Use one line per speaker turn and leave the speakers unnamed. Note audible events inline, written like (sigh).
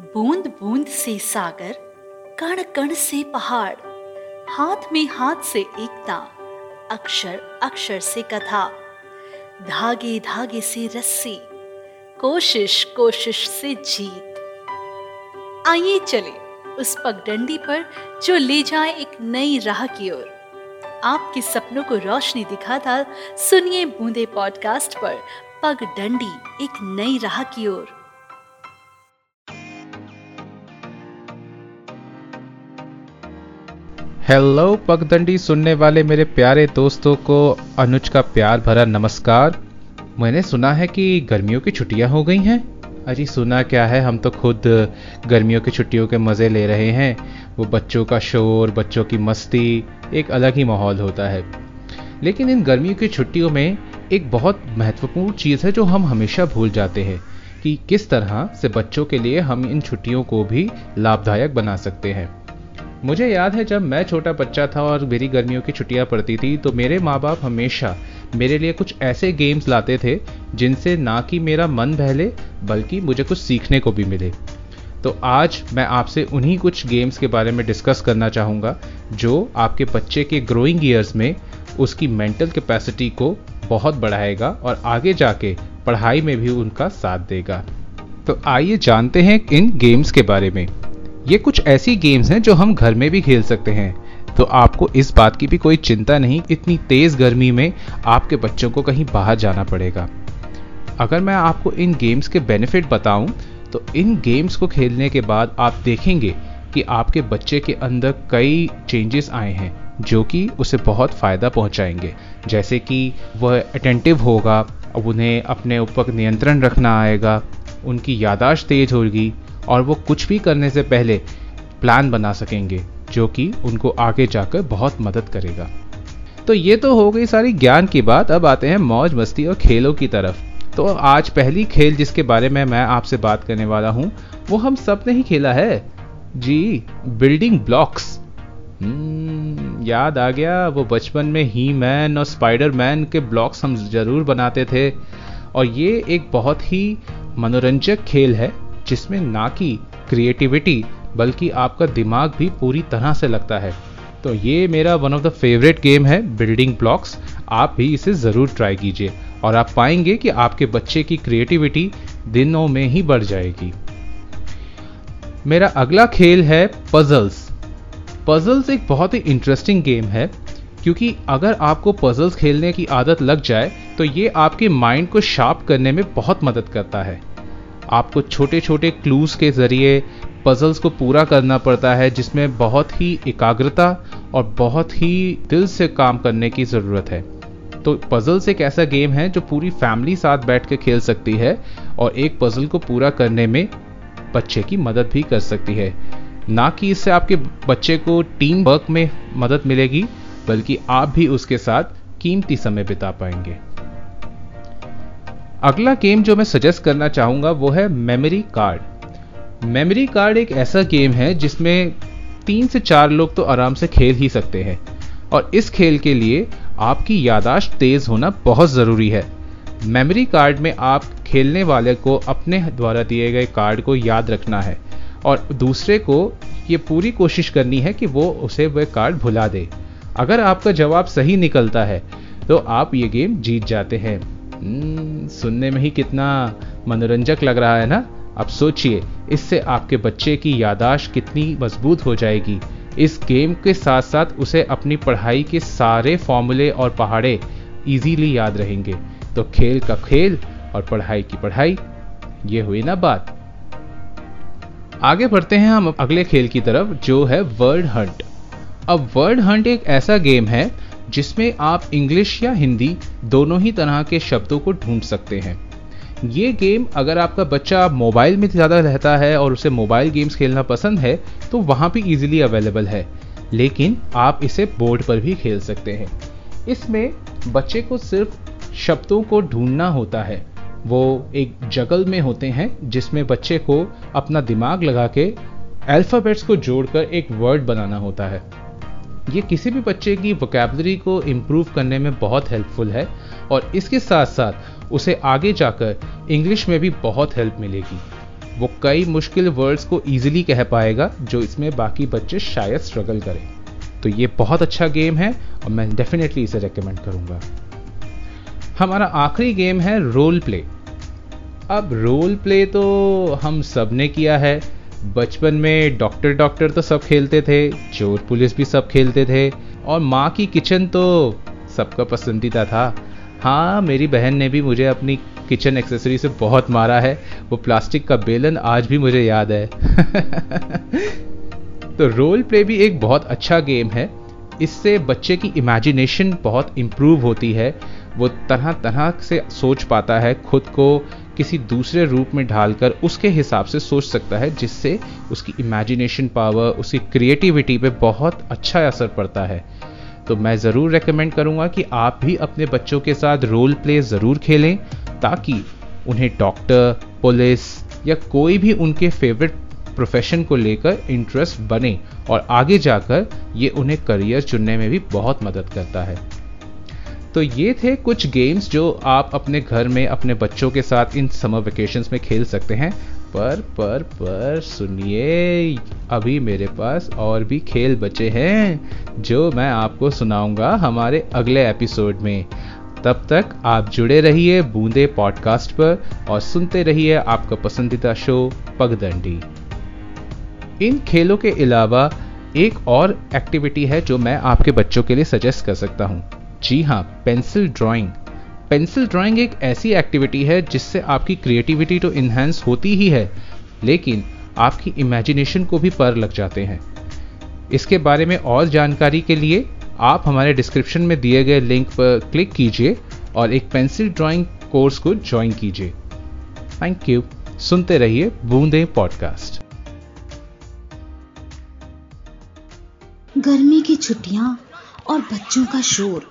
बूंद बूंद से सागर कण कण से पहाड़, हाथ में हाथ से एकता, अक्षर अक्षर से कथा धागे धागे से रस्सी, कोशिश कोशिश से जीत। आइए चले उस पगडंडी पर जो ले जाए एक नई राह की ओर। आपके सपनों को रोशनी दिखाता सुनिए बूंदे पॉडकास्ट पर पगडंडी एक नई राह की ओर।
हेलो पगदंडी सुनने वाले मेरे प्यारे दोस्तों को अनुज का प्यार भरा नमस्कार। मैंने सुना है कि गर्मियों की छुट्टियाँ हो गई हैं। अजी सुना क्या है, हम तो खुद गर्मियों की छुट्टियों के मज़े ले रहे हैं। वो बच्चों का शोर, बच्चों की मस्ती, एक अलग ही माहौल होता है। लेकिन इन गर्मियों की छुट्टियों में एक बहुत महत्वपूर्ण चीज़ है जो हम हमेशा भूल जाते हैं कि किस तरह से बच्चों के लिए हम इन छुट्टियों को भी लाभदायक बना सकते हैं। मुझे याद है जब मैं छोटा बच्चा था और मेरी गर्मियों की छुट्टियाँ पड़ती थी तो मेरे माँ बाप हमेशा मेरे लिए कुछ ऐसे गेम्स लाते थे, जिनसे ना कि मेरा मन बहले, बल्कि मुझे कुछ सीखने को भी मिले। तो आज मैं आपसे उन्हीं कुछ गेम्स के बारे में डिस्कस करना चाहूँगा, जो आपके बच्चे के ग्रोइंग ईयर्स में उसकी मेंटल कैपेसिटी को बहुत बढ़ाएगा और आगे जाके पढ़ाई में भी उनका साथ देगा। तो आइए जानते हैं इन गेम्स के बारे में। ये कुछ ऐसी गेम्स हैं जो हम घर में भी खेल सकते हैं। तो आपको इस बात की भी कोई चिंता नहीं, इतनी तेज़ गर्मी में आपके बच्चों को कहीं बाहर जाना पड़ेगा। अगर मैं आपको इन गेम्स के बेनिफिट बताऊँ तो इन गेम्स को खेलने के बाद आप देखेंगे कि आपके बच्चे के अंदर कई चेंजेस आए हैं, जो कि उसे बहुत फ़ायदा पहुंचाएँगे। जैसे कि वह अटेंटिव होगा, उन्हें अपने ऊपर नियंत्रण रखना आएगा, उनकी यादाश्त तेज होगी और वो कुछ भी करने से पहले प्लान बना सकेंगे जो कि उनको आगे जाकर बहुत मदद करेगा। तो ये तो हो गई सारी ज्ञान की बात। अब आते हैं मौज मस्ती और खेलों की तरफ़। तो आज पहली खेल जिसके बारे में मैं आपसे बात करने वाला हूँ वो हम सबने ही खेला है। जी बिल्डिंग ब्लॉक्स हम्म, याद आ गया वो बचपन में ही मैन और स्पाइडर मैन के ब्लॉक्स हम ज़रूर बनाते थे। और ये एक बहुत ही मनोरंजक खेल है। जिसमें ना कि क्रिएटिविटी बल्कि आपका दिमाग भी पूरी तरह से लगता है। तो ये मेरा one of the favourite game है बिल्डिंग ब्लॉक्स आप भी इसे ज़रूर ट्राई कीजिए और आप पाएँगे कि आपके बच्चे की क्रिएटिविटी दिनों में ही बढ़ जाएगी। मेरा अगला खेल है पजल्स पजल्स एक बहुत ही इंटरेस्टिंग गेम है, क्योंकि अगर आपको पजल्स खेलने की आदत लग जाए तो ये आपके माइंड को शार्प करने में बहुत मदद करता है। आपको छोटे छोटे क्लूज के ज़रिए पजल्स को पूरा करना पड़ता है, जिसमें बहुत ही एकाग्रता और बहुत ही दिल से काम करने की ज़रूरत है। तो पजल्स एक ऐसा गेम है जो पूरी फैमिली साथ बैठ के खेल सकती है और एक पजल को पूरा करने में बच्चे की मदद भी कर सकती है। ना कि इससे आपके बच्चे को टीम वर्क में मदद मिलेगी, बल्कि आप भी उसके साथ कीमती समय बिता पाएँगे। अगला गेम जो मैं सजेस्ट करना चाहूँगा वो है मेमोरी कार्ड मेमोरी कार्ड एक ऐसा गेम है जिसमें तीन से चार लोग तो आराम से खेल ही सकते हैं। और इस खेल के लिए आपकी यादाश्त तेज होना बहुत ज़रूरी है। मेमोरी कार्ड में आप खेलने वाले को अपने द्वारा दिए गए कार्ड को याद रखना है। और दूसरे को ये पूरी कोशिश करनी है कि वो उसे वह कार्ड भुला दे। अगर आपका जवाब सही निकलता है तो आप ये गेम जीत जाते हैं। सुनने में ही कितना मनोरंजक लग रहा है ना? अब सोचिए, इससे आपके बच्चे की यादाश्त कितनी मज़बूत हो जाएगी। इस गेम के साथ साथ उसे अपनी पढ़ाई के सारे फॉर्मूले और पहाड़े इजीली याद रहेंगे। तो खेल का खेल और पढ़ाई की पढ़ाई, ये हुई ना बात। आगे बढ़ते हैं हम अगले खेल की तरफ़, जो है वर्ड हंट अब वर्ड हंट एक ऐसा गेम है जिसमें आप इंग्लिश या हिंदी दोनों ही तरह के शब्दों को ढूंढ सकते हैं। ये गेम, अगर आपका बच्चा मोबाइल में ज़्यादा रहता है और उसे मोबाइल गेम्स खेलना पसंद है तो वहाँ भी इजीली अवेलेबल है। लेकिन आप इसे बोर्ड पर भी खेल सकते हैं। इसमें बच्चे को सिर्फ़ शब्दों को ढूंढना होता है। वो एक जगल में होते हैं, जिसमें बच्चे को अपना दिमाग लगा के अल्फ़ाबेट्स को जोड़कर एक वर्ड बनाना होता है। ये किसी भी बच्चे की वोकेबलरी को इम्प्रूव करने में बहुत हेल्पफुल है और इसके साथ साथ उसे आगे जाकर इंग्लिश में भी बहुत हेल्प मिलेगी। वो कई मुश्किल वर्ड्स को ईजिली कह पाएगा, जो इसमें बाकी बच्चे शायद स्ट्रगल करें। तो ये बहुत अच्छा गेम है और मैं डेफिनेटली इसे रेकमेंड करूँगा। हमारा आखिरी गेम है रोल प्ले अब रोल प्ले तो हम सबने किया है। बचपन में डॉक्टर डॉक्टर तो सब खेलते थे, चोर पुलिस भी सब खेलते थे, और माँ की किचन तो सबका पसंदीदा था। हाँ मेरी बहन ने भी मुझे अपनी किचन एक्सेसरी से बहुत मारा है, वो प्लास्टिक का बेलन आज भी मुझे याद है। (laughs) तो रोल प्ले भी एक बहुत अच्छा गेम है, इससे बच्चे की इमेजिनेशन बहुत इम्प्रूव होती है, वो तरह तरह से सोच पाता है, खुद को किसी दूसरे रूप में ढालकर उसके हिसाब से सोच सकता है, जिससे उसकी इमेजिनेशन पावर उसकी क्रिएटिविटी पे बहुत अच्छा असर पड़ता है। तो मैं ज़रूर रेकमेंड करूँगा कि आप भी अपने बच्चों के साथ रोल प्ले ज़रूर खेलें, ताकि उन्हें डॉक्टर पुलिस या कोई भी उनके फेवरेट प्रोफेशन को लेकर इंटरेस्ट बने और आगे जाकर ये उन्हें करियर चुनने में भी बहुत मदद करता है। तो ये थे कुछ गेम्स जो आप अपने घर में, अपने बच्चों के साथ इन समर वेकेशंस में खेल सकते हैं। पर पर पर, सुनिए, अभी मेरे पास और भी खेल बचे हैं, जो मैं आपको सुनाऊँगा हमारे अगले एपिसोड में। तब तक आप जुड़े रहिए बूंदे पॉडकास्ट पर और सुनते रहिए आपका पसंदीदा शो पगदंडी इन खेलों के अलावा एक और एक्टिविटी है जो मैं आपके बच्चों के लिए सजेस्ट कर सकता हूँ। जी हाँ पेंसिल ड्राइंग पेंसिल ड्राइंग एक ऐसी एक्टिविटी है जिससे आपकी क्रिएटिविटी तो इन्हेंस होती ही है, लेकिन आपकी इमेजिनेशन को भी पर लग जाते हैं। इसके बारे में और जानकारी के लिए आप हमारे डिस्क्रिप्शन में दिए गए लिंक पर क्लिक कीजिए और एक पेंसिल ड्राइंग कोर्स को ज्वाइन कीजिए। थैंक यू सुनते रहिए बूंदे पॉडकास्ट
गर्मी की छुट्टियाँ और बच्चों का शोर।